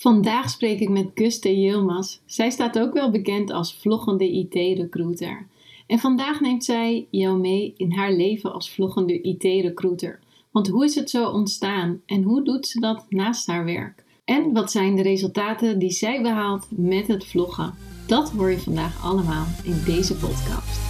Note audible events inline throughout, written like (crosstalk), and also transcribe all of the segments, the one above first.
Vandaag spreek ik met Guste Yilmaz. Zij staat ook wel bekend als vloggende IT-recruiter. En vandaag neemt zij jou mee in haar leven als vloggende IT-recruiter. Want hoe is het zo ontstaan en hoe doet ze dat naast haar werk? En wat zijn de resultaten die zij behaalt met het vloggen? Dat hoor je vandaag allemaal in deze podcast.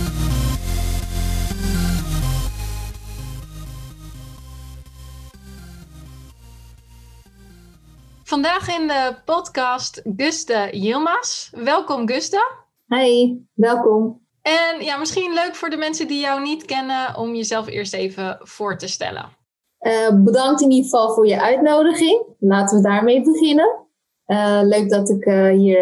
Vandaag in de podcast Guste Yilmaz. Welkom Guste. Hey, welkom. En ja, misschien leuk voor de mensen die jou niet kennen om jezelf eerst even voor te stellen. Uh, bedankt in ieder geval voor je uitnodiging. Laten we daarmee beginnen. Uh, leuk dat ik uh, hier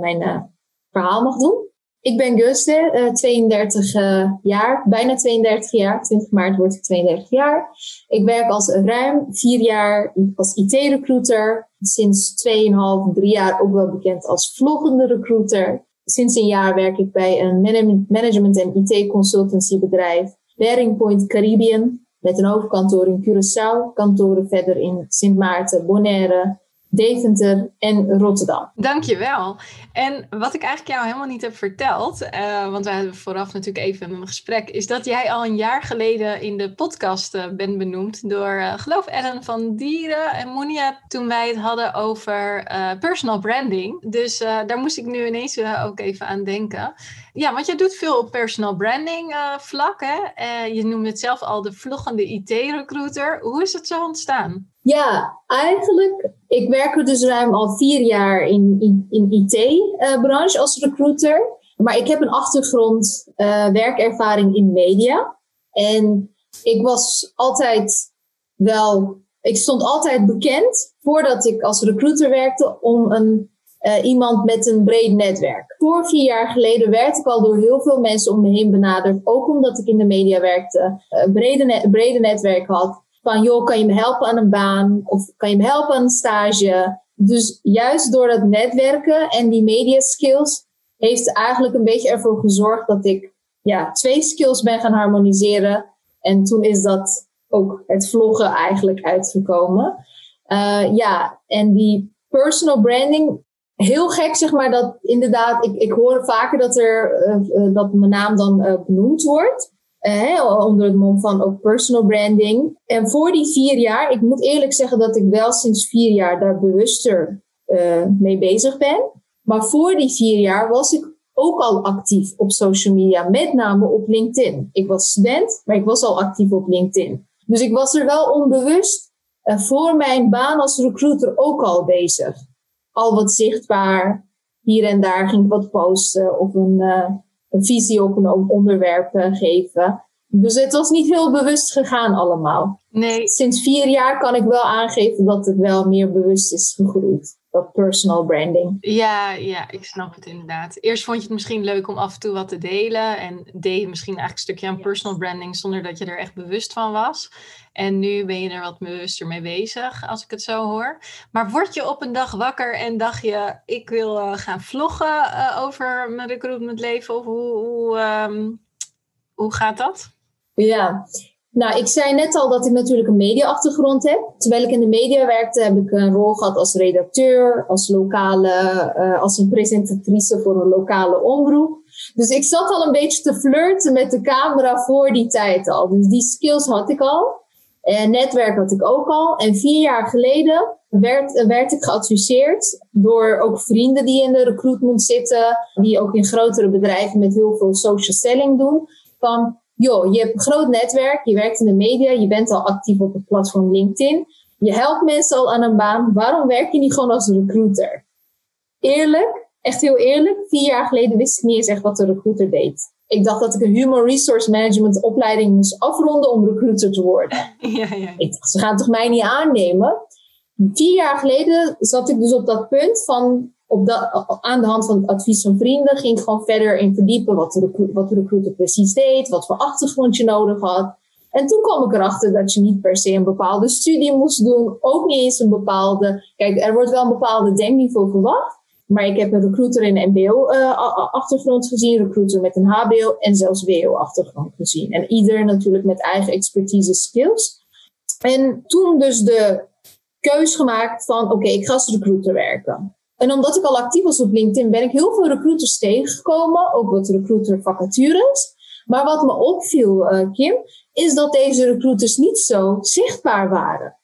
mijn verhaal mag doen. Ik ben Guste, 32 uh, eh, jaar, bijna 32 jaar. 20 maart word ik 32 jaar. Ik werk als ruim vier jaar als IT-recruiter. Sinds 2,5, 3 jaar ook wel bekend als vloggende recruiter. Sinds een jaar werk ik bij een management- en IT-consultancybedrijf, Bearing Point Caribbean, met een hoofdkantoor in Curaçao, kantoren verder in Sint Maarten, Bonaire, Deventer en Rotterdam. Dankjewel. En wat ik eigenlijk jou helemaal niet heb verteld, uh, want we hebben vooraf natuurlijk even een gesprek, is dat jij al een jaar geleden in de podcast uh, bent benoemd door, uh, geloof Ellen van Dieren en Monia, toen wij het hadden over personal branding. Dus daar moest ik nu ineens ook even aan denken. Ja, want jij doet veel op personal branding vlak. Hè? je noemde het zelf al de vloggende IT-recruiter. Hoe is het zo ontstaan? Ja, eigenlijk, ik werk er dus ruim al vier jaar in, in, in IT-branche als recruiter. Maar ik heb een achtergrond, uh, werkervaring in media. En ik was altijd wel, ik stond altijd bekend voordat ik als recruiter werkte om een, uh, iemand met een breed netwerk. Voor vier jaar geleden werd ik al door heel veel mensen om me heen benaderd. Ook omdat ik in de media werkte, een brede, net, brede netwerk had van joh, kan je me helpen aan een baan? Of kan je me helpen aan een stage? Dus juist door dat netwerken en die media skills heeft eigenlijk een beetje ervoor gezorgd dat ik ja, twee skills ben gaan harmoniseren. En toen is dat ook het vloggen eigenlijk uitgekomen. Uh, ja, en die personal branding, heel gek zeg maar dat inderdaad, ik, ik hoor vaker dat, er, uh, dat mijn naam dan uh, benoemd wordt eh, onder het mom van ook personal branding. En voor die vier jaar, ik moet eerlijk zeggen dat ik wel sinds vier jaar daar bewuster uh, mee bezig ben. Maar voor die vier jaar was ik ook al actief op social media, met name op LinkedIn. Ik was student, maar ik was al actief op LinkedIn. Dus ik was er wel onbewust uh, voor mijn baan als recruiter ook al bezig. Al wat zichtbaar, hier en daar ging ik wat posten of een, uh, een visie op een onderwerp uh, geven. Dus het was niet heel bewust gegaan allemaal. Nee. Sinds vier jaar kan ik wel aangeven dat het wel meer bewust is gegroeid. Dat personal branding. Ja, ja, ik snap het inderdaad. Eerst vond je het misschien leuk om af en toe wat te delen. En deed je misschien eigenlijk een stukje aan personal branding zonder dat je er echt bewust van was. En nu ben je er wat bewuster mee bezig, als ik het zo hoor. Maar word je op een dag wakker en dacht je, ik wil uh, gaan vloggen uh, over mijn recruitment leven? Of hoe, hoe, um, hoe gaat dat? Ja, nou, ik zei net al dat ik natuurlijk een mediaachtergrond heb. Terwijl ik in de media werkte, heb ik een rol gehad als redacteur, als lokale, uh, als een presentatrice voor een lokale omroep. Dus ik zat al een beetje te flirten met de camera voor die tijd al. Dus die skills had ik al. En netwerk had ik ook al. En vier jaar geleden werd, werd ik geadviseerd door ook vrienden die in de recruitment zitten, die ook in grotere bedrijven met heel veel social selling doen. Van, joh, je hebt een groot netwerk, je werkt in de media, je bent al actief op het platform LinkedIn. Je helpt mensen al aan een baan. Waarom werk je niet gewoon als recruiter? Eerlijk, echt heel eerlijk, vier jaar geleden wist ik niet eens echt wat een recruiter deed. ik dacht dat ik een Human Resource Management opleiding moest afronden om recruiter te worden. (laughs) Ja, ja. Ik dacht, ze gaan toch mij niet aannemen? Vier jaar geleden zat ik dus op dat punt van, op dat, aan de hand van het advies van vrienden, ging ik gewoon verder in verdiepen wat de, wat de recruiter precies deed, wat voor achtergrond je nodig had. En toen kwam ik erachter dat je niet per se een bepaalde studie moest doen, ook niet eens een bepaalde, kijk, er wordt wel een bepaalde denkniveau verwacht, maar ik heb een recruiter in een MBO-achtergrond uh, gezien, recruiter met een HBO en zelfs WO-achtergrond gezien. En ieder natuurlijk met eigen expertise skills. En toen dus de keus gemaakt van, oké, ik ga als recruiter werken. En omdat ik al actief was op LinkedIn, ben ik heel veel recruiters tegengekomen, ook wat recruiter vacatures. Maar wat me opviel, uh, Kim, is dat deze recruiters niet zo zichtbaar waren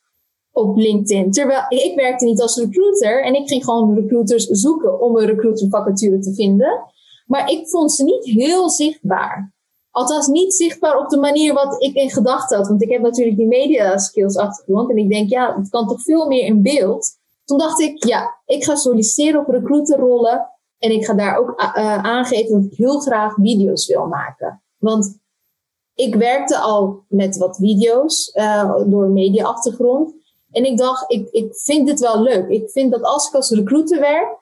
op LinkedIn. Terwijl ik werkte niet als recruiter en ik ging gewoon recruiters zoeken om een recruitervacature te vinden. Maar ik vond ze niet heel zichtbaar. Althans, niet zichtbaar op de manier wat ik in gedachten had. Want ik heb natuurlijk die media skills achtergrond. En ik denk, ja, het kan toch veel meer in beeld. Toen dacht ik, ja, ik ga solliciteren op recruiterrollen. En ik ga daar ook uh, aangeven dat ik heel graag video's wil maken. Want ik werkte al met wat video's uh, door media-achtergrond. En ik dacht, ik, ik vind dit wel leuk. Ik vind dat als ik als recruiter werk,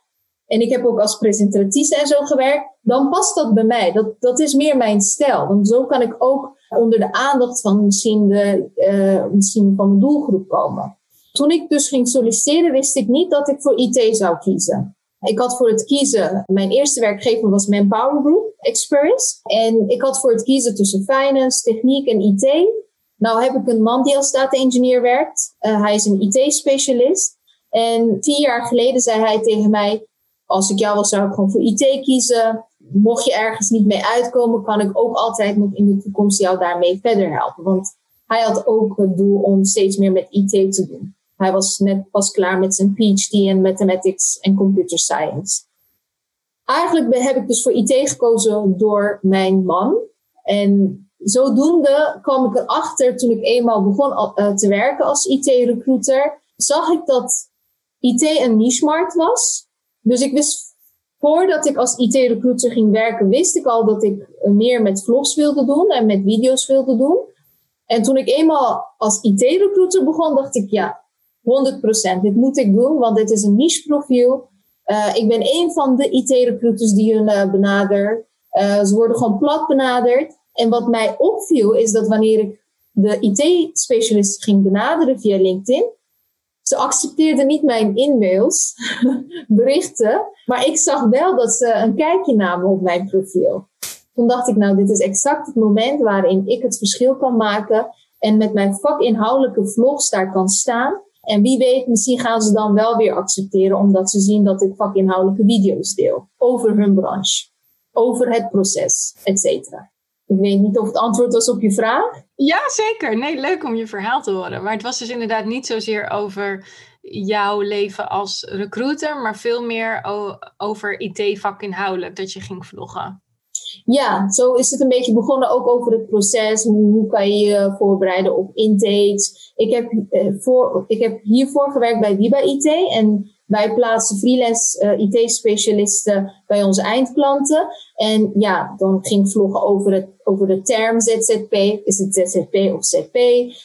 en ik heb ook als presentatrice en zo gewerkt, dan past dat bij mij. Dat, dat is meer mijn stijl. Want zo kan ik ook onder de aandacht van misschien, de, misschien van mijn doelgroep komen. Toen ik dus ging solliciteren, wist ik niet dat ik voor IT zou kiezen. Ik had voor het kiezen, mijn eerste werkgever was Manpower Group Experience. En ik had voor het kiezen tussen finance, techniek en IT. Nou heb ik een man die als data engineer werkt. Uh, hij is een IT-specialist. En vier jaar geleden zei hij tegen mij, als ik jou was, zou ik gewoon voor IT kiezen. Mocht je ergens niet mee uitkomen, kan ik ook altijd nog in de toekomst jou daarmee verder helpen. Want hij had ook het doel om steeds meer met IT te doen. Hij was net pas klaar met zijn PhD in Mathematics en Computer Science. Eigenlijk heb ik dus voor IT gekozen door mijn man. En zodoende kwam ik erachter toen ik eenmaal begon uh, te werken als IT-recruiter, zag ik dat IT een niche-markt was. Dus ik wist, voordat ik als IT-recruiter ging werken, wist ik al dat ik meer met vlogs wilde doen en met video's wilde doen. En toen ik eenmaal als IT-recruiter begon, dacht ik, ja, 100%, dit moet ik doen, want dit is een niche-profiel. Uh, ik ben een van de IT-recruiters die hun uh, benadert. Uh, ze worden gewoon plat benaderd. En wat mij opviel is dat wanneer ik de IT-specialist ging benaderen via LinkedIn, ze accepteerden niet mijn e-mails, (laughs) berichten, maar ik zag wel dat ze een kijkje namen op mijn profiel. Toen dacht ik, nou, dit is exact het moment waarin ik het verschil kan maken en met mijn vakinhoudelijke vlogs daar kan staan. En wie weet, misschien gaan ze dan wel weer accepteren, omdat ze zien dat ik vakinhoudelijke video's deel over hun branche, over het proces, et cetera. Ik weet niet of het antwoord was op je vraag. Ja, zeker. Nee, leuk om je verhaal te horen. Maar het was dus inderdaad niet zozeer over jouw leven als recruiter, maar veel meer over IT-vak inhoudelijk, dat je ging vloggen. Ja, zo is het een beetje begonnen ook over het proces. Hoe, hoe kan je je voorbereiden op intakes? Ik heb, eh, voor, ik heb hiervoor gewerkt bij Viba IT en wij plaatsen freelance uh, IT-specialisten bij onze eindklanten. En ja, dan ging vloggen over, het, over de term ZZP. Is het ZZP of ZP?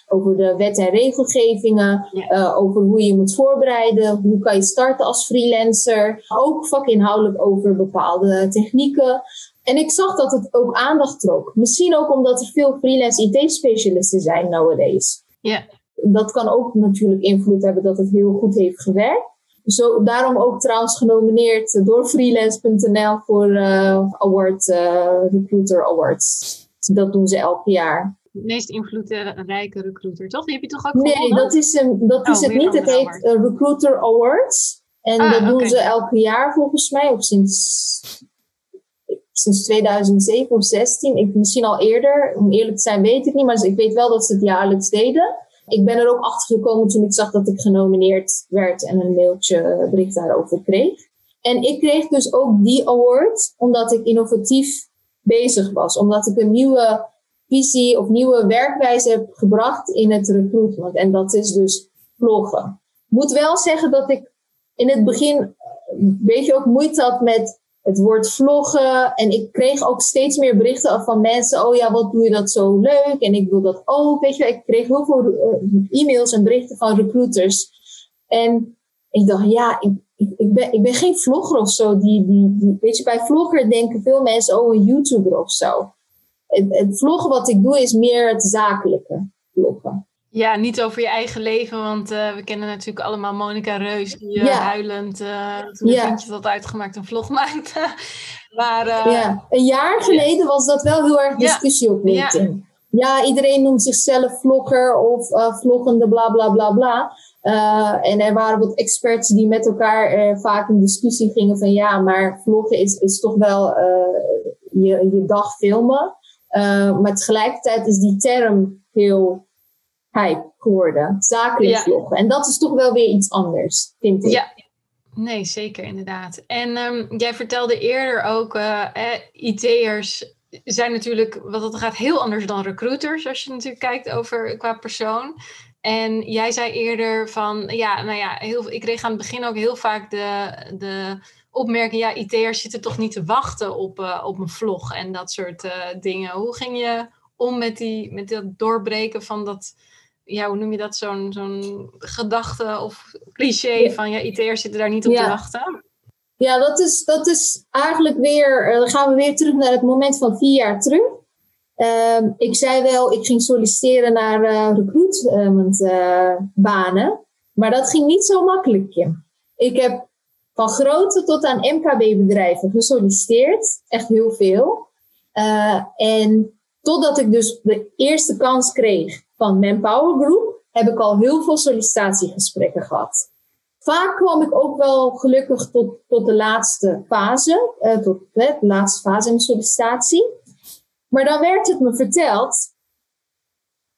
Over de wet en regelgevingen. Uh, over hoe je moet voorbereiden. Hoe kan je starten als freelancer? Ook vakinhoudelijk over bepaalde technieken. En ik zag dat het ook aandacht trok. Misschien ook omdat er veel freelance IT-specialisten zijn nowadays. Ja. Dat kan ook natuurlijk invloed hebben dat het heel goed heeft gewerkt. Zo, daarom ook trouwens genomineerd door freelance.nl voor uh, award, uh, Recruiter Awards. Dat doen ze elk jaar. De meest invloedrijke recruiter, toch? Die heb je toch ook Nee, dat is, een, dat is oh, het niet. Het heet uh, Recruiter Awards. En ah, dat doen ze elk jaar volgens mij, of sinds, sinds 2007 of 16. Ik, misschien al eerder, om eerlijk te zijn weet ik niet, maar ik weet wel dat ze het jaarlijks deden. Ik ben er ook achter gekomen toen ik zag dat ik genomineerd werd en een mailtje bericht daarover kreeg. En ik kreeg dus ook die award omdat ik innovatief bezig was. Omdat ik een nieuwe visie of nieuwe werkwijze heb gebracht in het recruitment. En dat is dus vloggen. Ik moet wel zeggen dat ik in het begin een beetje ook moeite had met het woord vloggen. En ik kreeg ook steeds meer berichten van mensen. Oh ja, wat doe je dat zo leuk? En ik wil dat ook. Weet je, ik kreeg heel veel eh, e-mails en berichten van recruiters. En ik dacht, ja, ik, ik, ben, ik ben geen vlogger of zo. Die, die, weet je, bij vlogger denken veel mensen, oh, een YouTuber of zo. Het vloggen wat ik doe is meer het zakelijke vloggen. Ja, niet over je eigen leven, want uh, we kennen natuurlijk allemaal Monica Reus, die uh, ja. huilend, uh, toen ja. dat uitgemaakt, een vlog (laughs) maakte. maar, ja, een jaar geleden was dat wel heel erg discussie op LinkedIn. Ja. iedereen noemt zichzelf vlogger of vloggende bla bla bla bla. en er waren wat experts die met elkaar vaak in discussie gingen van ja, maar vloggen is, is toch wel je, je dag filmen. maar tegelijkertijd is die term heel hype geworden. Zakelijk ja. vloggen. En dat is toch wel weer iets anders, vind ik. Ja, nee, zeker inderdaad. En um, jij vertelde eerder ook, uh, eh, IT'ers zijn natuurlijk, wat dat gaat, heel anders dan recruiters. Als je natuurlijk kijkt over qua persoon. En jij zei eerder van, ja, nou ja, heel, ik kreeg aan het begin ook heel vaak de, de opmerking, ja, IT'ers zitten toch niet te wachten op, uh, op een vlog en dat soort uh, dingen. Hoe ging je om met, die, met dat doorbreken van dat, ja, hoe noem je dat, zo'n zo'n gedachte of cliché van ja, IT'ers zitten daar niet op te wachten? Ja, dat is, dat is eigenlijk weer, uh, dan gaan we weer terug naar het moment van vier jaar terug. Uh, ik zei wel, ik ging solliciteren naar uh, recruitmentbanen, maar dat ging niet zo makkelijk. Ik heb van grote tot aan MKB-bedrijven gesolliciteerd, echt heel veel. en totdat ik dus de eerste kans kreeg van Manpower Group heb ik al heel veel sollicitatiegesprekken gehad. Vaak kwam ik ook wel gelukkig tot, tot de laatste fase, uh, tot de laatste fase in de sollicitatie. Maar dan werd het me verteld,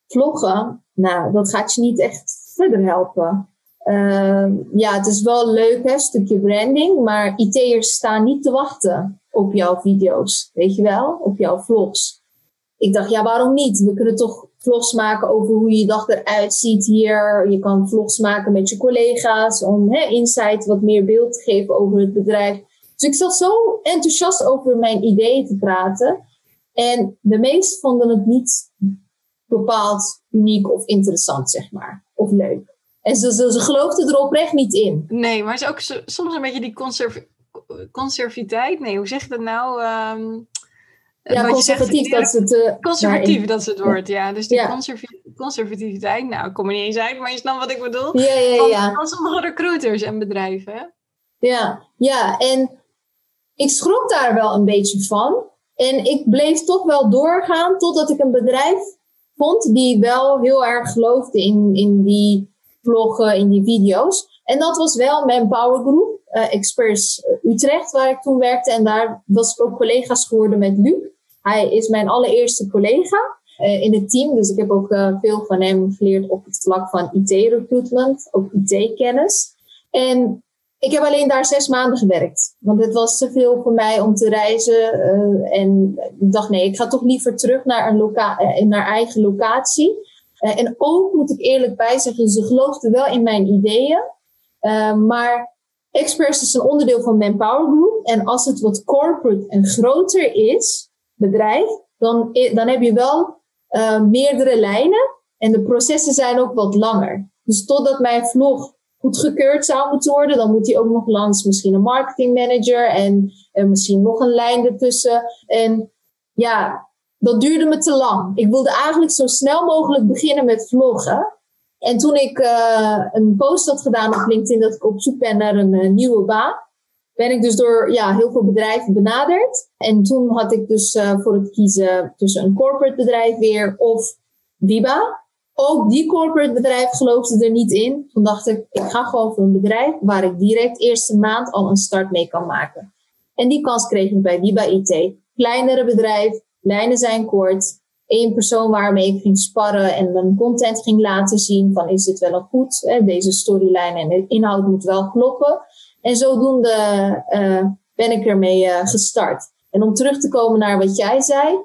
vloggen, nou, dat gaat je niet echt verder helpen. Uh, ja, het is wel leuk, hè, stukje branding, maar IT'ers staan niet te wachten op jouw video's, weet je wel, op jouw vlogs. Ik dacht, ja, waarom niet? We kunnen toch vlogs maken over hoe je dag eruit ziet hier. Je kan vlogs maken met je collega's om hè, insight, wat meer beeld te geven over het bedrijf. Dus ik zat zo enthousiast over mijn ideeën te praten. En de meesten vonden het niet bepaald uniek of interessant, zeg maar. Of leuk. En ze, ze, ze geloofden er oprecht niet in. Nee, maar is ook soms een beetje die conserv conserviteit. Nee, hoe zeg je dat nou? Um ja, conservatief, dat is het... Uh, conservatief, dat is het woord, ja. Dus die ja. conservativiteit, nou, ik kom er niet eens uit, maar je snapt wat ik bedoel. Ja, ja, ja. Van, sommige recruiters en bedrijven, Ja, ja, en ik schrok daar wel een beetje van. En ik bleef toch wel doorgaan totdat ik een bedrijf vond die wel heel erg geloofde in, in die vloggen, in die video's. En dat was wel mijn Power Group, uh, Experts Utrecht, waar ik toen werkte. En daar was ik ook collega's geworden met Luc. Hij is mijn allereerste collega uh, in het team. Dus ik heb ook uh, veel van hem geleerd op het vlak van IT-recruitment, ook IT-kennis. En ik heb alleen daar zes maanden gewerkt. Want het was te veel voor mij om te reizen. En ik dacht, nee, ik ga toch liever terug naar, een loca naar eigen locatie. en ook moet ik eerlijk bij zeggen, ze geloofden wel in mijn ideeën. Maar Experts is een onderdeel van Manpower Group. En als het wat corporate en groter is, bedrijf, dan, dan heb je wel uh, meerdere lijnen. En de processen zijn ook wat langer. Dus totdat mijn vlog goedgekeurd zou moeten worden, dan moet hij ook nog langs misschien een marketing manager en, en misschien nog een lijn ertussen. En ja, dat duurde me te lang. Ik wilde eigenlijk zo snel mogelijk beginnen met vloggen. En toen ik uh, een post had gedaan op LinkedIn dat ik op zoek ben naar een uh, nieuwe baan, ben ik dus door ja, heel veel bedrijven benaderd. En toen had ik dus uh, voor het kiezen tussen een corporate bedrijf weer of Viba. Ook die corporate bedrijf geloofde er niet in. Toen dacht ik, ik ga gewoon voor een bedrijf waar ik direct eerste maand al een start mee kan maken. En die kans kreeg ik bij Viba IT. Kleinere bedrijf, lijnen zijn kort, één persoon waarmee ik ging sparren en mijn content ging laten zien van is dit wel een goed, deze storyline en de inhoud moet wel kloppen. En zodoende uh, ben ik ermee uh, gestart. En om terug te komen naar wat jij zei,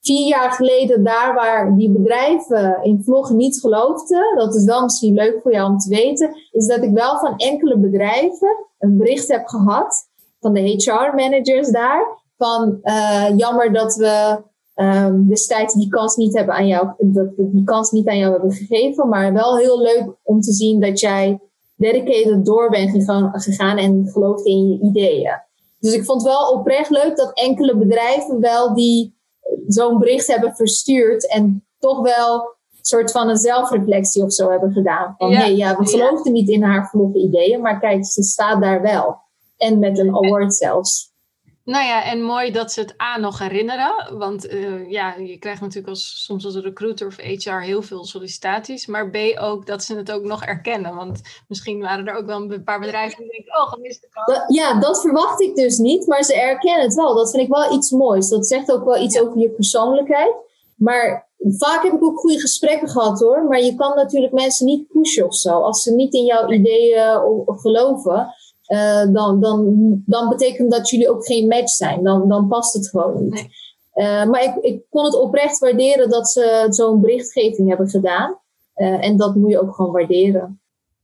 vier jaar geleden daar waar die bedrijven in vloggen niet geloofden, dat is wel misschien leuk voor jou om te weten, is dat ik wel van enkele bedrijven een bericht heb gehad van de HR-managers daar. Van jammer dat we um, destijds die kans niet hebben aan jou, dat die kans niet aan jou hebben gegeven. Maar wel heel leuk om te zien dat jij dedicated door bent gegaan, gegaan en gelooft in je ideeën. Dus ik vond wel oprecht leuk dat enkele bedrijven wel die zo'n bericht hebben verstuurd en toch wel een soort van een zelfreflectie of zo hebben gedaan. Van ja. hey, ja, we geloofden niet in haar vlogge ideeën, maar kijk, ze staat daar wel. En met een award zelfs. Nou ja, en mooi dat ze het A nog herinneren. Want uh, ja, je krijgt natuurlijk als, soms als recruiter of HR heel veel sollicitaties. Maar B ook dat ze het ook nog erkennen. Want misschien waren er ook wel een paar bedrijven die denken, oh, gemiste kans. Ja, dat verwacht ik dus niet. Maar ze erkennen het wel. Dat vind ik wel iets moois. Dat zegt ook wel iets over je persoonlijkheid. Maar vaak heb ik ook goede gesprekken gehad hoor. Maar je kan natuurlijk mensen niet pushen of zo. Als ze niet in jouw ideeën geloven uh, dan, dan, dan betekent dat jullie ook geen match zijn. Dan, dan past het gewoon niet. Nee. Uh, maar ik, ik kon het oprecht waarderen dat ze zo'n berichtgeving hebben gedaan. Uh, en dat moet je ook gewoon waarderen.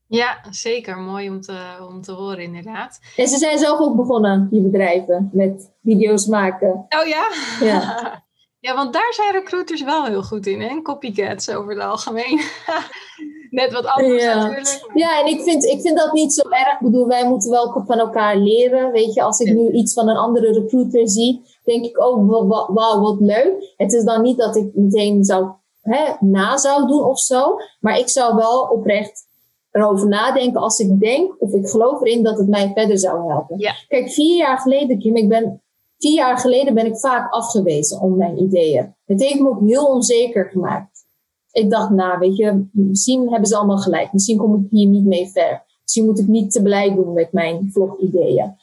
Ja, zeker. Mooi om te, om te horen, inderdaad. En ze zijn zelf ook begonnen, die bedrijven, met video's maken. Oh ja? Ja. (laughs) ja, want daar zijn recruiters wel heel goed in, hè? Copycats over het algemeen. (laughs) net wat anders ja. natuurlijk. Ja, en ik vind, ik vind dat niet zo erg. Ik bedoel, wij moeten wel van elkaar leren. Weet je, als ik nu iets van een andere recruiter zie, denk ik, oh, wauw, wat leuk. Het is dan niet dat ik meteen zou, hè, na zou doen of zo. Maar ik zou wel oprecht erover nadenken als ik denk of ik geloof erin dat het mij verder zou helpen. Ja. Kijk, vier jaar geleden, Kim, ik ben, vier jaar geleden ben ik vaak afgewezen om mijn ideeën. Het heeft me ook heel onzeker gemaakt ik dacht, nou, weet je, misschien hebben ze allemaal gelijk. Misschien kom ik hier niet mee ver. Misschien moet ik niet te blij doen met mijn vlogideeën.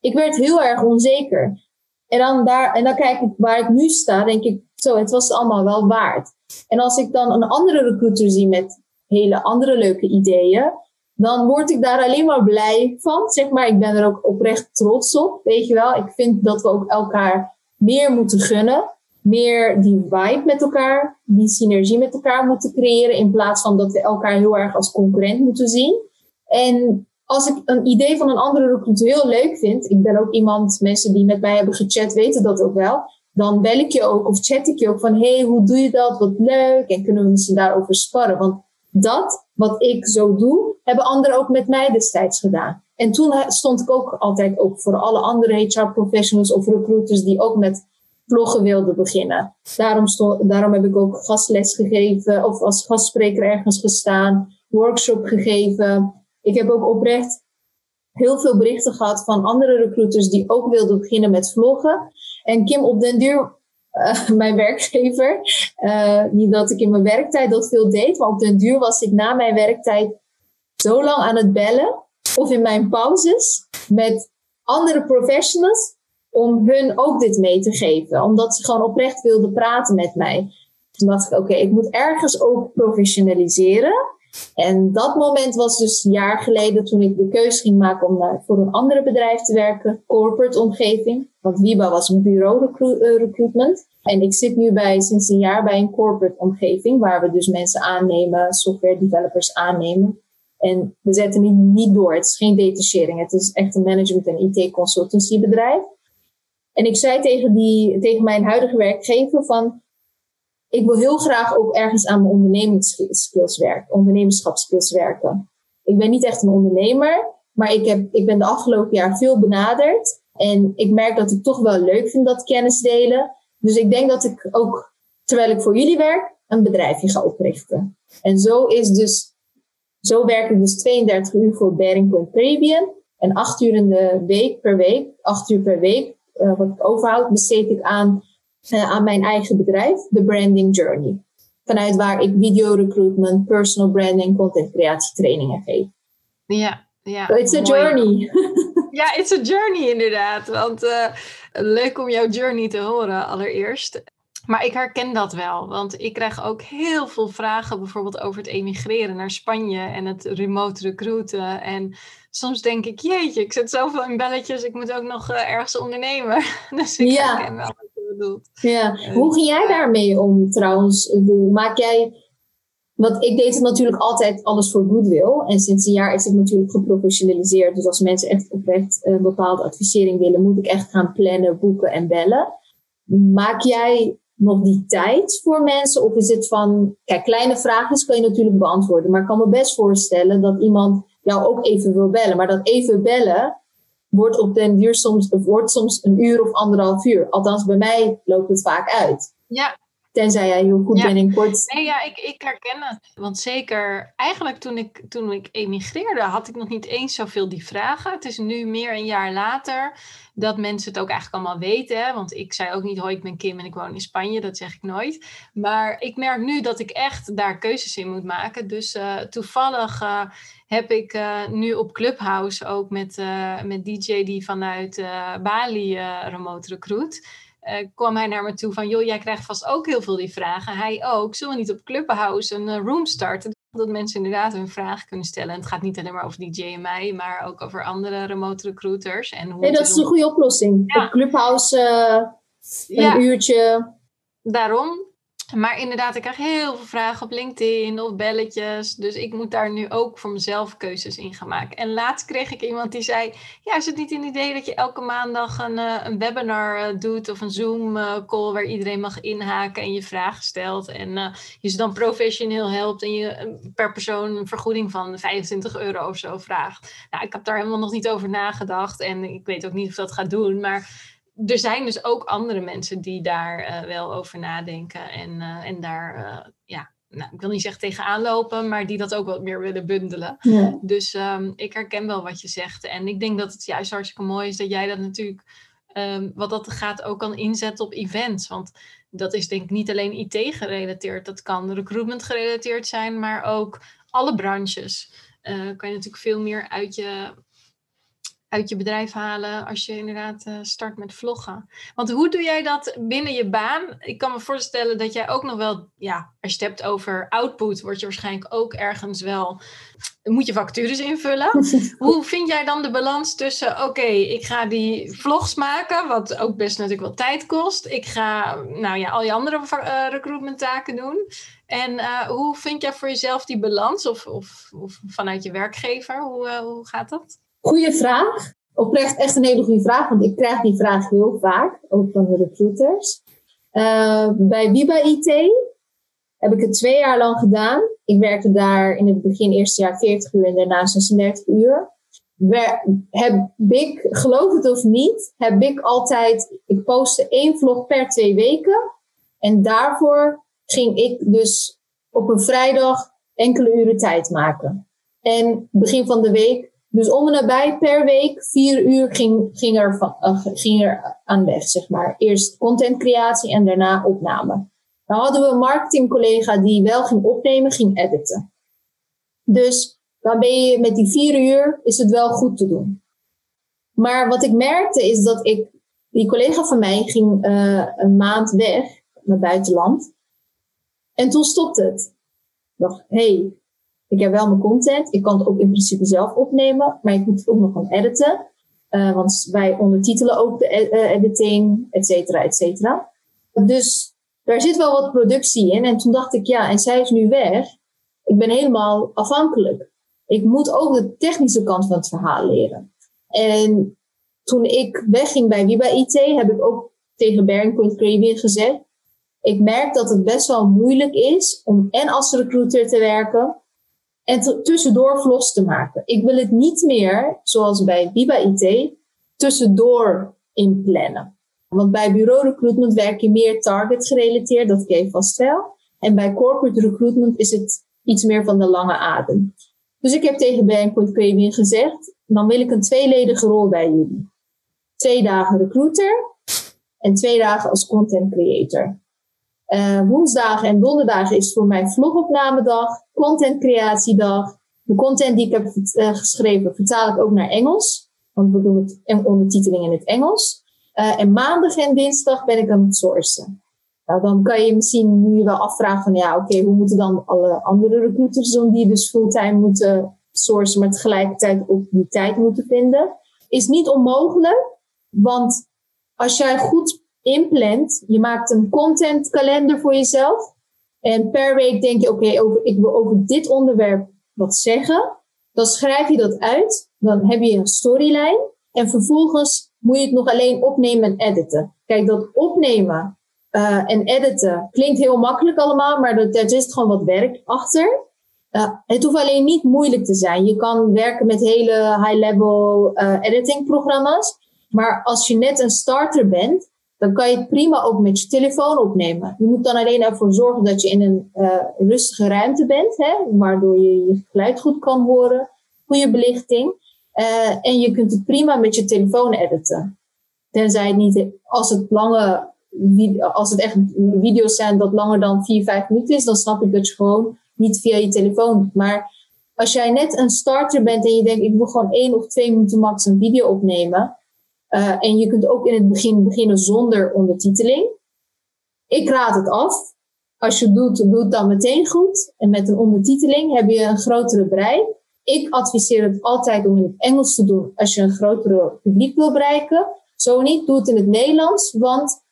Ik werd heel erg onzeker. En dan, daar, en dan kijk ik waar ik nu sta, denk ik, zo, het was allemaal wel waard. En als ik dan een andere recruiter zie met hele andere leuke ideeën, dan word ik daar alleen maar blij van. Zeg maar, ik ben er ook oprecht trots op, weet je wel. Ik vind dat we ook elkaar meer moeten gunnen meer die vibe met elkaar, die synergie met elkaar moeten creëren. In plaats van dat we elkaar heel erg als concurrent moeten zien. En als ik een idee van een andere recruiter heel leuk vind, ik ben ook iemand, mensen die met mij hebben gechat weten dat ook wel. Dan bel ik je ook of chat ik je ook van, hey, hoe doe je dat? Wat leuk. En kunnen we misschien daarover sparren. Want dat, wat ik zo doe, hebben anderen ook met mij destijds gedaan. En toen stond ik ook altijd ook voor alle andere HR professionals of recruiters die ook met vloggen wilde beginnen. Daarom, stond, daarom heb ik ook gastles gegeven of als gastspreker ergens gestaan, workshop gegeven. Ik heb ook oprecht heel veel berichten gehad van andere recruiters die ook wilden beginnen met vloggen. En Kim op den duur, uh, (laughs) mijn werkgever, uh, niet dat ik in mijn werktijd dat veel deed, maar op den duur was ik na mijn werktijd zo lang aan het bellen of in mijn pauzes met andere professionals om hun ook dit mee te geven. Omdat ze gewoon oprecht wilden praten met mij. Toen dacht ik, oké, ik moet ergens ook professionaliseren. En dat moment was dus een jaar geleden toen ik de keuze ging maken om voor een andere bedrijf te werken, corporate omgeving. Want Wiba was een bureau eh, recruitment. En ik zit nu bij, sinds een jaar bij een corporate omgeving, waar we dus mensen aannemen, software developers aannemen. En we zetten niet, niet door. Het is geen detachering. Het is echt een management- en IT-consultancy bedrijf. En ik zei tegen, die, tegen mijn huidige werkgever van, ik wil heel graag ook ergens aan mijn ondernemingsskills werken, ondernemerschapskills werken. Ik ben niet echt een ondernemer, maar ik, heb, ik ben de afgelopen jaar veel benaderd. En ik merk dat ik toch wel leuk vind dat kennis delen. Dus ik denk dat ik ook, terwijl ik voor jullie werk, een bedrijfje ga oprichten. En zo is dus, zo werk ik dus 32 uur voor Bearing Point Caribbean. En 8 uur in de week per week, 8 uur per week uh, wat ik overhoud, besteed ik aan, uh, aan mijn eigen bedrijf, de Branding Journey. Vanuit waar ik video recruitment, personal branding, content creatie trainingen geef. Ja, ja. So it's a journey. (laughs) ja, it's a journey inderdaad. Want uh, leuk om jouw journey te horen allereerst. Maar ik herken dat wel, want ik krijg ook heel veel vragen bijvoorbeeld over het emigreren naar Spanje en het remote recruiten. En soms denk ik, jeetje, ik zit zoveel in belletjes, ik moet ook nog uh, ergens ondernemen. (laughs) dus ik ja. herken wel wat je bedoelt. Ja. Hoe ging jij daarmee om trouwens? Maak jij Want ik deed het natuurlijk altijd alles voor goodwill. En sinds een jaar is het natuurlijk geprofessionaliseerd. Dus als mensen echt oprecht een bepaalde advisering willen, moet ik echt gaan plannen, boeken en bellen. Maak jij nog die tijd voor mensen? Of is het van, kijk, kleine vragen kan je natuurlijk beantwoorden. Maar ik kan me best voorstellen dat iemand jou ook even wil bellen. Maar dat even bellen wordt op den duur soms, wordt soms een uur of anderhalf uur. Althans, bij mij loopt het vaak uit. Ja, Tenzij jij heel goed bent in kort. Nee, ja, ik, ik herken het. Want zeker, eigenlijk toen ik, toen ik emigreerde, had ik nog niet eens zoveel die vragen. Het is nu meer een jaar later dat mensen het ook eigenlijk allemaal weten. Hè? Want ik zei ook niet, hoi, ik ben Kim en ik woon in Spanje. Dat zeg ik nooit. Maar ik merk nu dat ik echt daar keuzes in moet maken. Dus uh, toevallig uh, heb ik uh, nu op Clubhouse ook met, met DJ die vanuit Bali remote recruit uh, kwam hij naar me toe van, joh, jij krijgt vast ook heel veel die vragen. Hij ook. Zullen we niet op Clubhouse een uh, room starten? Dat mensen inderdaad hun vragen kunnen stellen. En het gaat niet alleen maar over die JMI, maar ook over andere remote recruiters. En hoe nee, dat is een goede oplossing. Op Clubhouse uh, een ja. uurtje. Daarom. Maar inderdaad, ik krijg heel veel vragen op LinkedIn of belletjes. Dus ik moet daar nu ook voor mezelf keuzes in gaan maken. En laatst kreeg ik iemand die zei: Ja, is het niet een idee dat je elke maandag een, uh, een webinar uh, doet of een Zoom-call waar iedereen mag inhaken en je vragen stelt? En je ze dan professioneel helpt en je per persoon een vergoeding van 25 euro of zo vraagt. Nou, ik heb daar helemaal nog niet over nagedacht en ik weet ook niet of dat gaat doen. Maar er zijn dus ook andere mensen die daar uh, wel over nadenken en, uh, en daar, uh, ja, nou, ik wil niet zeggen tegenaan lopen, maar die dat ook wat meer willen bundelen. Ja. Dus um, ik herken wel wat je zegt. En ik denk dat het juist hartstikke mooi is dat jij dat natuurlijk, um, wat dat gaat, ook kan inzetten op events. Want dat is denk ik niet alleen IT gerelateerd. Dat kan recruitment gerelateerd zijn, maar ook alle branches. kan je natuurlijk veel meer uit je uit je bedrijf halen als je inderdaad uh, start met vloggen. Want hoe doe jij dat binnen je baan? Ik kan me voorstellen dat jij ook nog wel, ja, als je het hebt over output, word je waarschijnlijk ook ergens wel, moet je vacatures invullen. (laughs) hoe vind jij dan de balans tussen, oké, okay, ik ga die vlogs maken, wat ook best natuurlijk wel tijd kost. Ik ga, nou ja, al je andere uh, recruitment taken doen. En uh, hoe vind jij voor jezelf die balans? Of, of, of vanuit je werkgever, hoe, hoe gaat dat? Goeie vraag. Oprecht echt een hele goede vraag, want ik krijg die vraag heel vaak, ook van de recruiters. Uh, bij Viba IT heb ik het twee jaar lang gedaan. Ik werkte daar in het begin eerste jaar 40 uur en daarna 36 uur. heb ik, geloof het of niet, heb ik altijd, ik postte één vlog per twee weken. En daarvoor ging ik dus op een vrijdag enkele uren tijd maken. En begin van de week dus om en nabij per week, vier uur, ging, ging, er, uh, ging er aan weg, zeg maar. Eerst contentcreatie en daarna opname. Dan hadden we een marketingcollega die wel ging opnemen, ging editen. Dus dan ben je met die vier uur, is het wel goed te doen. Maar wat ik merkte is dat ik, die collega van mij ging uh, een maand weg naar buitenland. En toen stopte het. Ik dacht, hey, ik heb wel mijn content. Ik kan het ook in principe zelf opnemen, maar ik moet het ook nog gaan editen. Uh, want wij ondertitelen ook de uh, editing, et cetera, et cetera. Dus daar zit wel wat productie in. En toen dacht ik, ja, en zij is nu weg. Ik ben helemaal afhankelijk. Ik moet ook de technische kant van het verhaal leren. En toen ik wegging bij Wiba IT, heb ik ook tegen Bearing Point gezegd. Ik merk dat het best wel moeilijk is om en als recruiter te werken en tussendoor vlogs te maken. Ik wil het niet meer, zoals bij Biba IT, tussendoor inplannen. Want bij bureau recruitment werk je meer target gerelateerd, dat geeft vast wel. En bij corporate recruitment is het iets meer van de lange adem. Dus ik heb tegen Bank.Point Caribbean gezegd, dan wil ik een tweeledige rol bij jullie. Twee dagen recruiter en twee dagen als content creator. Uh, woensdagen en donderdagen is voor mij vlogopnamedag, contentcreatiedag. De content die ik heb uh, geschreven vertaal ik ook naar Engels. Want we doen het ondertiteling in het Engels. Uh, en maandag en dinsdag ben ik aan het sourcen. Nou, dan kan je misschien nu wel afvragen van ja, oké, okay, hoe moeten dan alle andere recruiters doen die dus fulltime moeten sourcen, maar tegelijkertijd ook die tijd moeten vinden? Is niet onmogelijk, want als jij goed inplant, je maakt een contentkalender voor jezelf. En per week denk je, oké, ik wil over dit onderwerp wat zeggen. Dan schrijf je dat uit. Dan heb je een storyline. En vervolgens moet je het nog alleen opnemen en editen. Kijk, dat opnemen uh, en editen klinkt heel makkelijk allemaal, maar er zit gewoon wat werk achter. Uh, het hoeft alleen niet moeilijk te zijn. Je kan werken met hele high-level uh, editing programma's. Maar als je net een starter bent, dan kan je het prima ook met je telefoon opnemen. Je moet dan alleen ervoor zorgen dat je in een uh, rustige ruimte bent, hè, waardoor je je geluid goed kan horen, goede belichting. Uh, en je kunt het prima met je telefoon editen. Tenzij het niet, als het lange, als het echt video's zijn dat langer dan 4, 5 minuten is, dan snap ik dat je gewoon niet via je telefoon. Maar als jij net een starter bent en je denkt, ik wil gewoon één of twee minuten max een video opnemen, uh, en je kunt ook in het begin beginnen zonder ondertiteling. Ik raad het af. Als je het doet, doe het dan meteen goed. En met een ondertiteling heb je een grotere bereik. Ik adviseer het altijd om in het Engels te doen als je een grotere publiek wil bereiken. Zo niet, doe het in het Nederlands. Want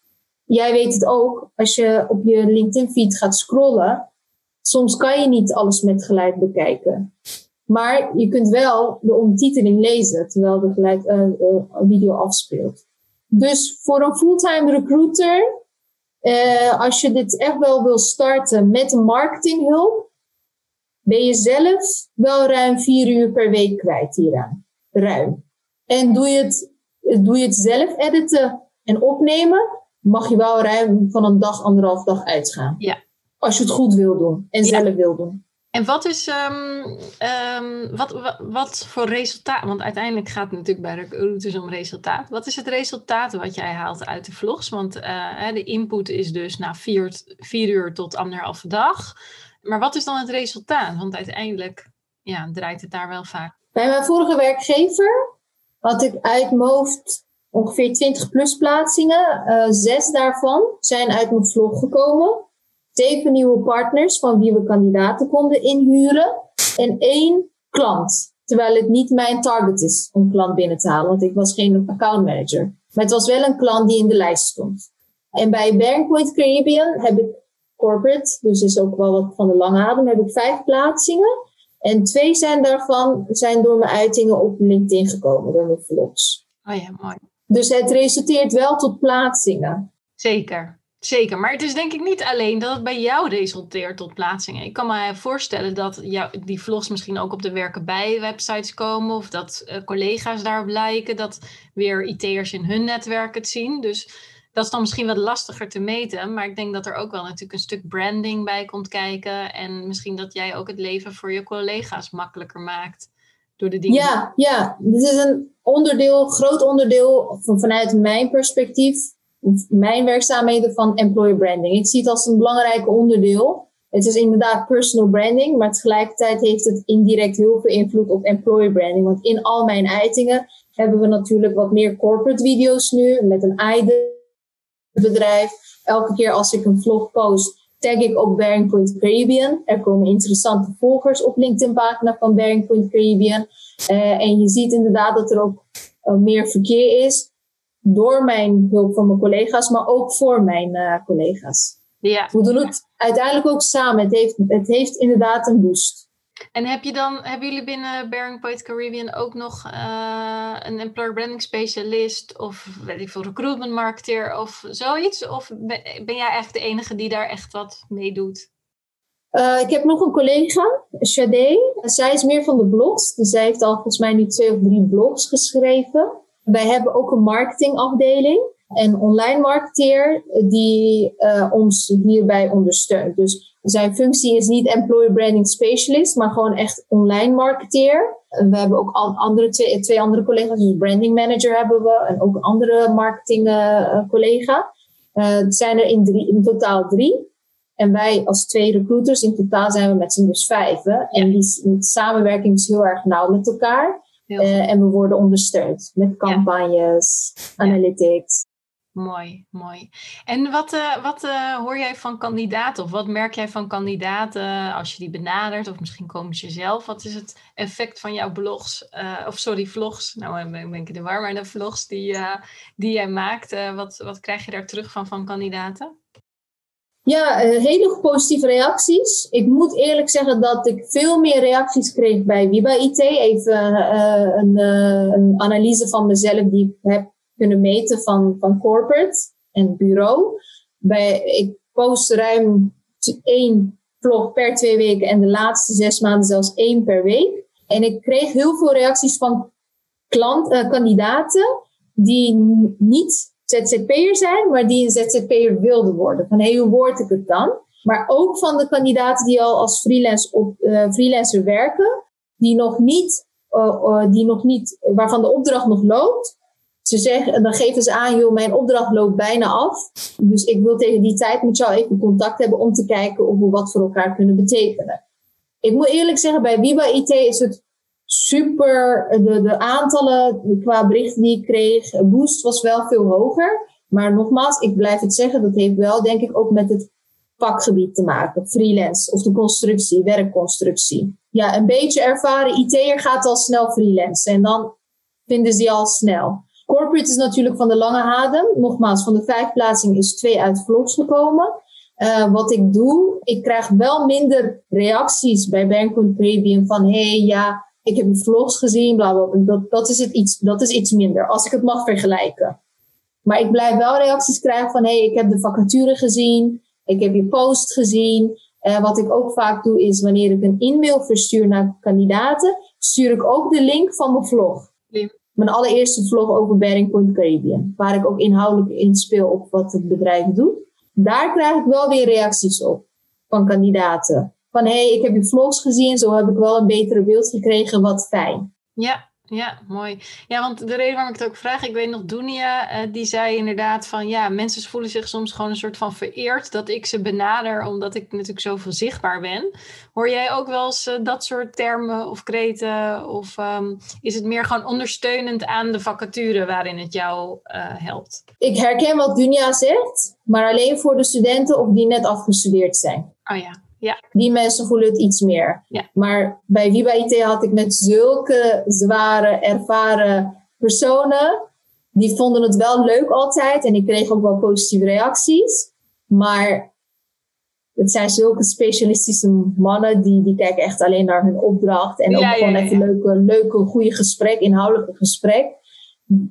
jij weet het ook, als je op je LinkedIn-feed gaat scrollen, soms kan je niet alles met geluid bekijken. Maar je kunt wel de ondertiteling lezen terwijl de gelijk, uh, uh, video afspeelt. Dus voor een fulltime recruiter, uh, als je dit echt wel wil starten met een marketinghulp, ben je zelf wel ruim vier uur per week kwijt hieraan. Ruim. En doe je het, doe je het zelf editen en opnemen, mag je wel ruim van een dag, anderhalf dag uitgaan. Ja. Als je het goed wil doen en ja. zelf wil doen. En wat is, um, wat, wat, voor resultaat, want uiteindelijk gaat het natuurlijk bij recruiters om resultaat. Wat is het resultaat wat jij haalt uit de vlogs? Want uh, de input is dus na vier, vier uur tot anderhalve dag. Maar wat is dan het resultaat? Want uiteindelijk ja, draait het daar wel vaak. Bij mijn vorige werkgever had ik uit mijn ongeveer 20 plus plaatsingen. Uh, zes daarvan zijn uit mijn vlog gekomen zeven nieuwe partners van wie we kandidaten konden inhuren en één klant. Terwijl het niet mijn target is om klant binnen te halen, want ik was geen account manager. Maar het was wel een klant die in de lijst stond. En bij Bearing Point Caribbean heb ik corporate, dus is ook wel wat van de lange adem, heb ik vijf plaatsingen. En twee zijn daarvan zijn door mijn uitingen op LinkedIn gekomen, door mijn vlogs. Oh ja, mooi. Dus het resulteert wel tot plaatsingen. Zeker. Zeker, maar het is denk ik niet alleen dat het bij jou resulteert tot plaatsingen. Ik kan me voorstellen dat jou, die vlogs misschien ook op de werken bij websites komen of dat uh, collega's daarop lijken, dat weer IT'ers in hun netwerk het zien. Dus dat is dan misschien wat lastiger te meten, maar ik denk dat er ook wel natuurlijk een stuk branding bij komt kijken en misschien dat jij ook het leven voor je collega's makkelijker maakt door de dingen. Ja, ja, dit is een onderdeel, groot onderdeel van, vanuit mijn perspectief mijn werkzaamheden van employer branding. Ik zie het als een belangrijk onderdeel. Het is inderdaad personal branding, maar tegelijkertijd heeft het indirect heel veel invloed op employer branding. Want in al mijn uitingen hebben we natuurlijk wat meer corporate video's nu met een eigen bedrijf. Elke keer als ik een vlog post, tag ik ook Bearing Point Caribbean. Er komen interessante volgers op LinkedIn-pagina van Bearing Point Caribbean. Uh, en je ziet inderdaad dat er ook uh, meer verkeer is door mijn hulp van mijn collega's, maar ook voor mijn uh, collega's. Ja. We doen het uiteindelijk ook samen. Het heeft, het heeft inderdaad een boost. En heb je dan, hebben jullie binnen Bearing Point Caribbean ook nog uh, een employer branding specialist of weet ik veel, recruitment marketeer of zoiets? Of ben, jij echt de enige die daar echt wat mee doet? Uh, ik heb nog een collega, Shade. Zij is meer van de blogs. Dus zij heeft al volgens mij nu twee of drie blogs geschreven. Wij hebben ook een marketingafdeling en online marketeer die uh, ons hierbij ondersteunt. Dus zijn functie is niet employer branding specialist, maar gewoon echt online marketeer. We hebben ook al andere twee, twee andere collega's, dus branding manager hebben we en ook een andere marketing uh, collega. Uh, het zijn er in, drie, in totaal drie. En wij als twee recruiters, in totaal zijn we met z'n dus vijf. En die samenwerking is heel erg nauw met elkaar. Uh, en we worden ondersteund met campagnes, ja. analytics. Mooi, mooi. En wat, uh, wat uh, hoor jij van kandidaten of wat merk jij van kandidaten als je die benadert of misschien komen ze zelf? Wat is het effect van jouw blogs, of sorry, vlogs, nou ben ik in de war, maar de vlogs die, die jij maakt, wat, wat krijg je daar terug van van kandidaten? Ja, hele positieve reacties. Ik moet eerlijk zeggen dat ik veel meer reacties kreeg bij Wiba IT. Even een, een, analyse van mezelf die ik heb kunnen meten van, van corporate en bureau. Bij, ik post ruim één vlog per twee weken en de laatste zes maanden zelfs één per week. En ik kreeg heel veel reacties van klant, kandidaten die niet ZZP'er zijn, maar die een ZZP'er wilden worden. Van hey, hoe word ik het dan? Maar ook van de kandidaten die al als op, uh, freelancer werken, die nog niet, uh, die nog niet, waarvan de opdracht nog loopt, ze zeggen, dan geven ze aan, joh, mijn opdracht loopt bijna af. Dus ik wil tegen die tijd met jou even contact hebben om te kijken of we wat voor elkaar kunnen betekenen. Ik moet eerlijk zeggen, bij Wiba IT is het super, de, de aantallen qua berichten die ik kreeg, boost was wel veel hoger. Maar nogmaals, ik blijf het zeggen, dat heeft wel denk ik ook met het vakgebied te maken. Freelance of de constructie, werkconstructie. Ja, een beetje ervaren IT'er gaat al snel freelance en dan vinden ze die al snel. Corporate is natuurlijk van de lange adem. Nogmaals, van de vijf plaatsingen is twee uit vlogs gekomen. Uh, wat ik doe, ik krijg wel minder reacties bij Bank Caribbean van hey, ja, ik heb vlogs gezien, bla bla. Dat, dat, is het iets, dat is iets minder, als ik het mag vergelijken. Maar ik blijf wel reacties krijgen van hey, ik heb de vacature gezien, ik heb je post gezien. Uh, wat ik ook vaak doe, is wanneer ik een e-mail verstuur naar kandidaten, stuur ik ook de link van mijn vlog mijn allereerste vlog over Bearing Point Caribbean. Waar ik ook inhoudelijk inspeel op wat het bedrijf doet. Daar krijg ik wel weer reacties op van kandidaten. Van hé, hey, ik heb je vlogs gezien, zo heb ik wel een betere beeld gekregen, wat fijn. Ja, ja, mooi. Ja, want de reden waarom ik het ook vraag, ik weet nog, Dunia, uh, die zei inderdaad van ja, mensen voelen zich soms gewoon een soort van vereerd dat ik ze benader, omdat ik natuurlijk zoveel zichtbaar ben. Hoor jij ook wel eens uh, dat soort termen of kreten? Of um, is het meer gewoon ondersteunend aan de vacature waarin het jou uh, helpt? Ik herken wat Dunia zegt, maar alleen voor de studenten of die net afgestudeerd zijn. Oh ja. Ja. Die mensen voelen het iets meer. Ja. Maar bij Viva IT had ik met zulke zware, ervaren personen. Die vonden het wel leuk altijd. En ik kreeg ook wel positieve reacties. Maar het zijn zulke specialistische mannen. Die, die kijken echt alleen naar hun opdracht. En ook gewoon even leuke, leuke, goede gesprek, inhoudelijke gesprek.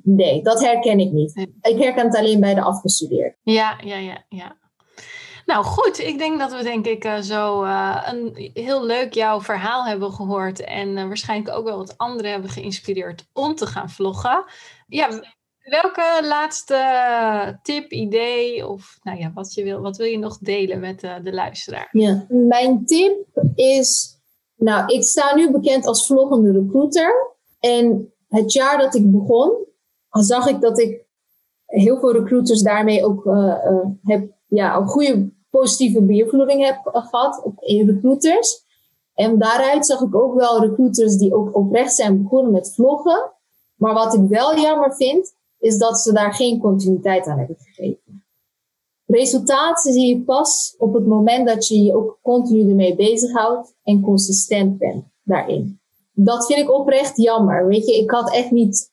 Nee, dat herken ik niet. Ik herken het alleen bij de afgestudeerden. Ja, ja, ja, ja. Nou goed, ik denk dat we denk ik uh, zo uh, een heel leuk jouw verhaal hebben gehoord. En uh, waarschijnlijk ook wel wat anderen hebben geïnspireerd om te gaan vloggen. Ja, welke laatste tip, idee of nou ja, wat, je wil, wat wil je nog delen met de luisteraar? Ja, mijn tip is, nou ik sta nu bekend als vloggende recruiter. En het jaar dat ik begon, zag ik dat ik heel veel recruiters daarmee ook heb ja, goede positieve beïnvloeding heb gehad op recruiters. En daaruit zag ik ook wel recruiters die ook oprecht zijn begonnen met vloggen. Maar wat ik wel jammer vind, is dat ze daar geen continuïteit aan hebben gegeven. Resultaten zie je pas op het moment dat je je ook continu ermee bezighoudt en consistent bent daarin. Dat vind ik oprecht jammer. Weet je, ik had echt niet.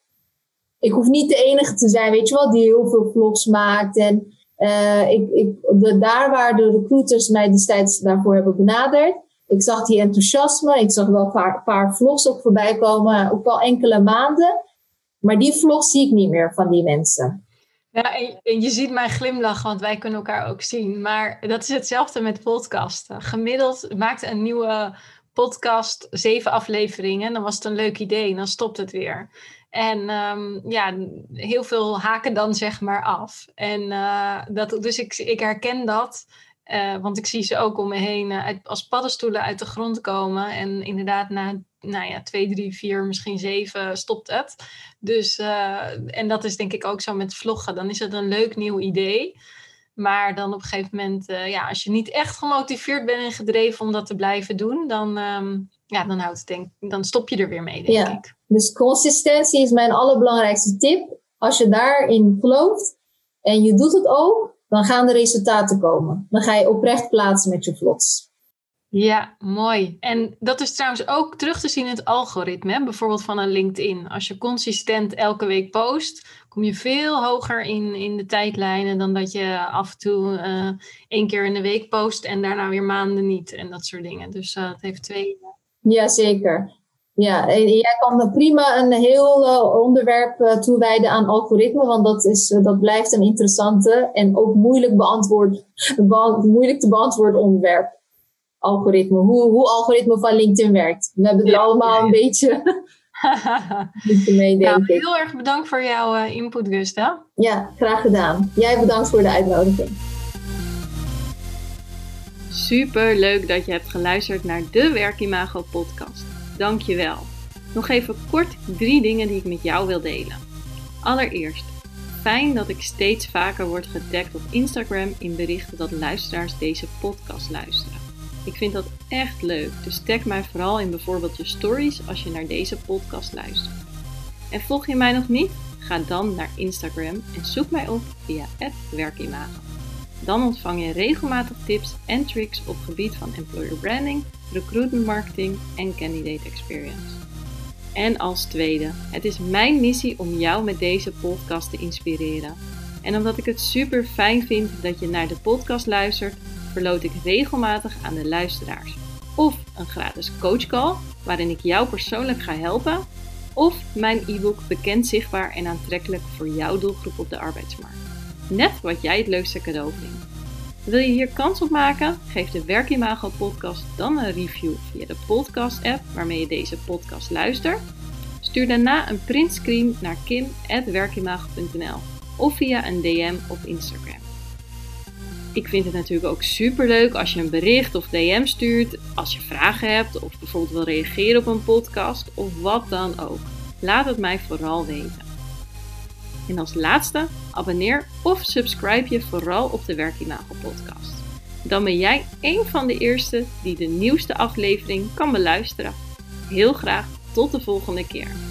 Ik hoef niet de enige te zijn, weet je wel, die heel veel vlogs maakt en uh, ik, ik, de, daar waar de recruiters mij destijds daarvoor hebben benaderd, ik zag die enthousiasme, ik zag wel een paar, paar vlogs ook voorbij komen, ook wel enkele maanden. Maar die vlogs zie ik niet meer van die mensen. Ja, en, je ziet mij glimlachen, want wij kunnen elkaar ook zien. Maar dat is hetzelfde met podcasten. Gemiddeld maakt een nieuwe podcast zeven afleveringen. Dan was het een leuk idee en dan stopt het weer. En um, ja, heel veel haken dan zeg maar af. En uh, dat, dus ik, ik herken dat. Uh, want ik zie ze ook om me heen uit, als paddenstoelen uit de grond komen. En inderdaad, na nou ja, twee, drie, vier, misschien zeven stopt het. Dus, en dat is denk ik ook zo met vloggen. Dan is het een leuk nieuw idee. Maar dan op een gegeven moment, ja, als je niet echt gemotiveerd bent en gedreven om dat te blijven doen, dan, um, ja, dan, houdt het denk, dan stop je er weer mee, denk ja. ik. Dus consistentie is mijn allerbelangrijkste tip. Als je daarin gelooft en je doet het ook, dan gaan de resultaten komen. Dan ga je oprecht plaatsen met je vlogs. Ja, mooi. En dat is trouwens ook terug te zien in het algoritme, bijvoorbeeld van een LinkedIn. Als je consistent elke week post, kom je veel hoger in, in de tijdlijnen dan dat je af en toe uh, één keer in de week post en daarna weer maanden niet en dat soort dingen. Dus uh, het heeft twee. Ja, zeker. Ja, en jij kan prima een heel uh, onderwerp toewijden aan algoritme, want dat, is, dat blijft een interessante en ook moeilijk, beantwoord, moeilijk te beantwoorden onderwerp algoritme, hoe, hoe algoritme van LinkedIn werkt. We hebben er allemaal een beetje (laughs) mee, nou, Heel erg bedankt voor jouw input, Gusta. Ja, graag gedaan. Jij bedankt voor de uitnodiging. Super leuk dat je hebt geluisterd naar de Werkimago podcast. Dank je wel. Nog even kort drie dingen die ik met jou wil delen. Allereerst, fijn dat ik steeds vaker word getagd op Instagram in berichten dat luisteraars deze podcast luisteren. Ik vind dat echt leuk, dus tag mij vooral in bijvoorbeeld je stories als je naar deze podcast luistert. En volg je mij nog niet? Ga dan naar Instagram en zoek mij op via werkimago. Dan ontvang je regelmatig tips en tricks op gebied van employer branding, recruitment marketing en candidate experience. En als tweede, het is mijn missie om jou met deze podcast te inspireren. En omdat ik het super fijn vind dat je naar de podcast luistert, verloot ik regelmatig aan de luisteraars. Of een gratis coachcall waarin ik jou persoonlijk ga helpen. Of mijn e-book Bekend, Zichtbaar en Aantrekkelijk voor jouw doelgroep op de arbeidsmarkt. Net wat jij het leukste cadeau vindt. Wil je hier kans op maken? Geef de Werkimago podcast dan een review via de podcast app waarmee je deze podcast luistert. Stuur daarna een printscreen naar kim.werkimago.nl of via een DM op Instagram. Ik vind het natuurlijk ook super leuk als je een bericht of DM stuurt, als je vragen hebt of bijvoorbeeld wil reageren op een podcast of wat dan ook. Laat het mij vooral weten. En als laatste, abonneer of subscribe je vooral op de Werkimago podcast. Dan ben jij een van de eerste die de nieuwste aflevering kan beluisteren. Heel graag tot de volgende keer.